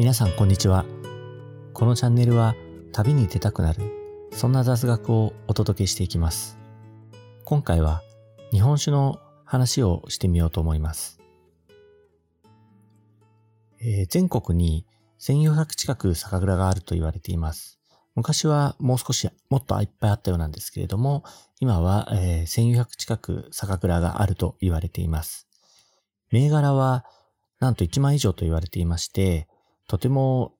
皆さんこんにちは。このチャンネルは旅に出たくなる、そんな雑学をお届けしていきます。今回は日本酒の話をしてみようと思います。えー、全国に1400近く酒蔵があると言われています。昔はもう少しもっといっぱいあったようなんですけれども、今は、えー、1400近く酒蔵があると言われています。銘柄はなんと1万以上と言われていまして、とても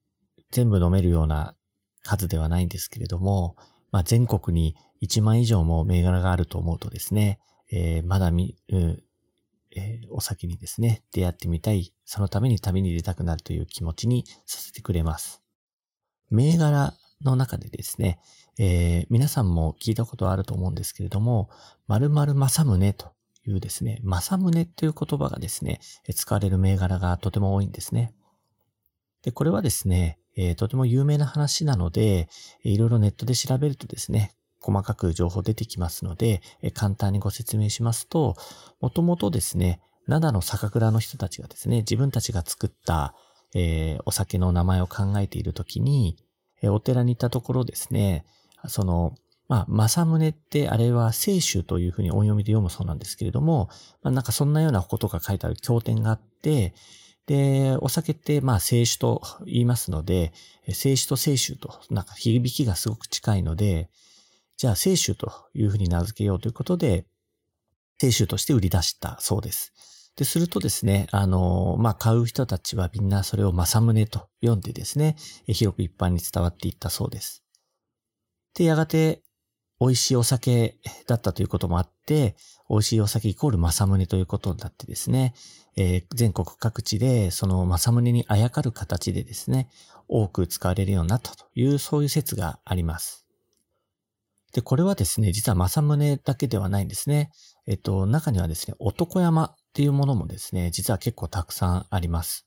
全部飲めるような数ではないんですけれども、まあ、全国に1万以上も銘柄があると思うとですね、えー、まだみ、うんえー、お酒にですね、出会ってみたい、そのために旅に出たくなるという気持ちにさせてくれます。銘柄の中でですね、えー、皆さんも聞いたことあると思うんですけれども、〇〇正宗というですね、正宗という言葉がですね、使われる銘柄がとても多いんですね。で、これはですね、えー、とても有名な話なので、いろいろネットで調べるとですね、細かく情報出てきますので、え簡単にご説明しますと、もともとですね、灘の酒蔵の人たちがですね、自分たちが作った、えー、お酒の名前を考えているときに、えー、お寺に行ったところですね、その、まあ、正宗ってあれは聖書というふうに音読みで読むそうなんですけれども、まあ、なんかそんなようなことが書いてある経典があって、で、お酒って、まあ、清酒と言いますので、清酒と清酒と、なんか響きがすごく近いので、じゃあ清酒というふうに名付けようということで、清酒として売り出したそうです。で、するとですね、あの、まあ、買う人たちはみんなそれを正宗と読んでですね、広く一般に伝わっていったそうです。で、やがて美味しいお酒だったということもあって、美味しいお酒イコール正宗ということになってですね、えー、全国各地でその正宗にあやかる形でですね、多く使われるようになったという、そういう説があります。で、これはですね、実は正宗だけではないんですね。えっと、中にはですね、男山っていうものもですね、実は結構たくさんあります。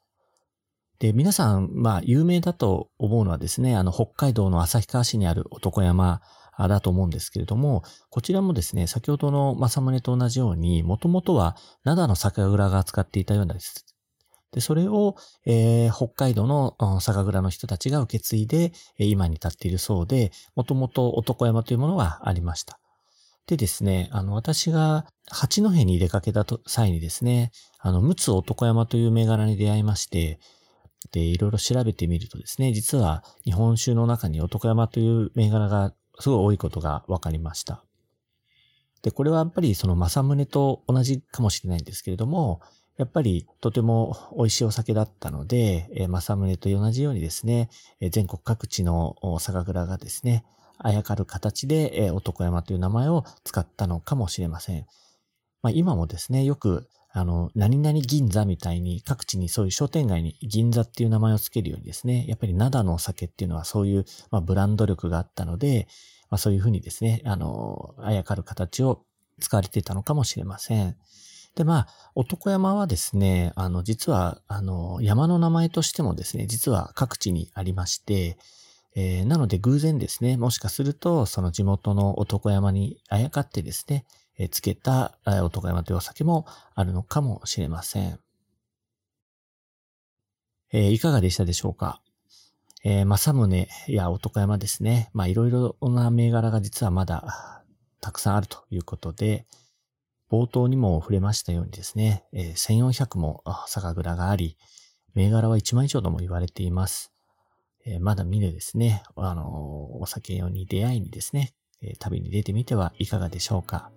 で、皆さん、まあ、有名だと思うのはですね、あの、北海道の旭川市にある男山だと思うんですけれども、こちらもですね、先ほどの正宗と同じように、もともとは灘の酒蔵が使っていたようなです。で、それを、えー、北海道の酒蔵の人たちが受け継いで、今に至っているそうで、もともと男山というものがありました。でですね、あの、私が八戸に出かけた際にですね、あの、陸奥男山という銘柄に出会いまして、で、いろいろ調べてみるとですね、実は日本酒の中に男山という銘柄がすごい多いことが分かりました。で、これはやっぱりその正宗と同じかもしれないんですけれども、やっぱりとても美味しいお酒だったので、えー、正宗と同じようにですね、えー、全国各地の酒蔵がですね、あやかる形で、えー、男山という名前を使ったのかもしれません。まあ、今もですね、よくあの、何々銀座みたいに各地にそういう商店街に銀座っていう名前を付けるようにですね、やっぱり灘のお酒っていうのはそういう、まあ、ブランド力があったので、まあ、そういうふうにですね、あの、あやかる形を使われていたのかもしれません。で、まあ、男山はですね、あの、実は、あの、山の名前としてもですね、実は各地にありまして、えー、なので偶然ですね、もしかすると、その地元の男山にあやかってですね、えつけた男山というお酒もあるのかもしれません。え、いかがでしたでしょうか？えー、正宗や男山ですね。まあ、いろいろな銘柄が実はまだたくさんあるということで、冒頭にも触れましたようにですね、えー、1400も酒蔵があり、銘柄は1万以上とも言われています。えー、まだ見ぬですね、あのー、お酒用に出会いにですね、え旅に出てみてはいかがでしょうか？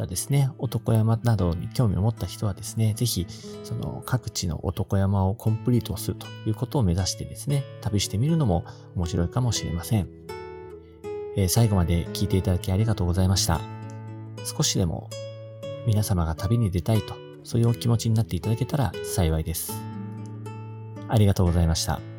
またですね、男山などに興味を持った人はですね、ぜひ、その各地の男山をコンプリートするということを目指してですね、旅してみるのも面白いかもしれません。えー、最後まで聞いていただきありがとうございました。少しでも皆様が旅に出たいと、そういうお気持ちになっていただけたら幸いです。ありがとうございました。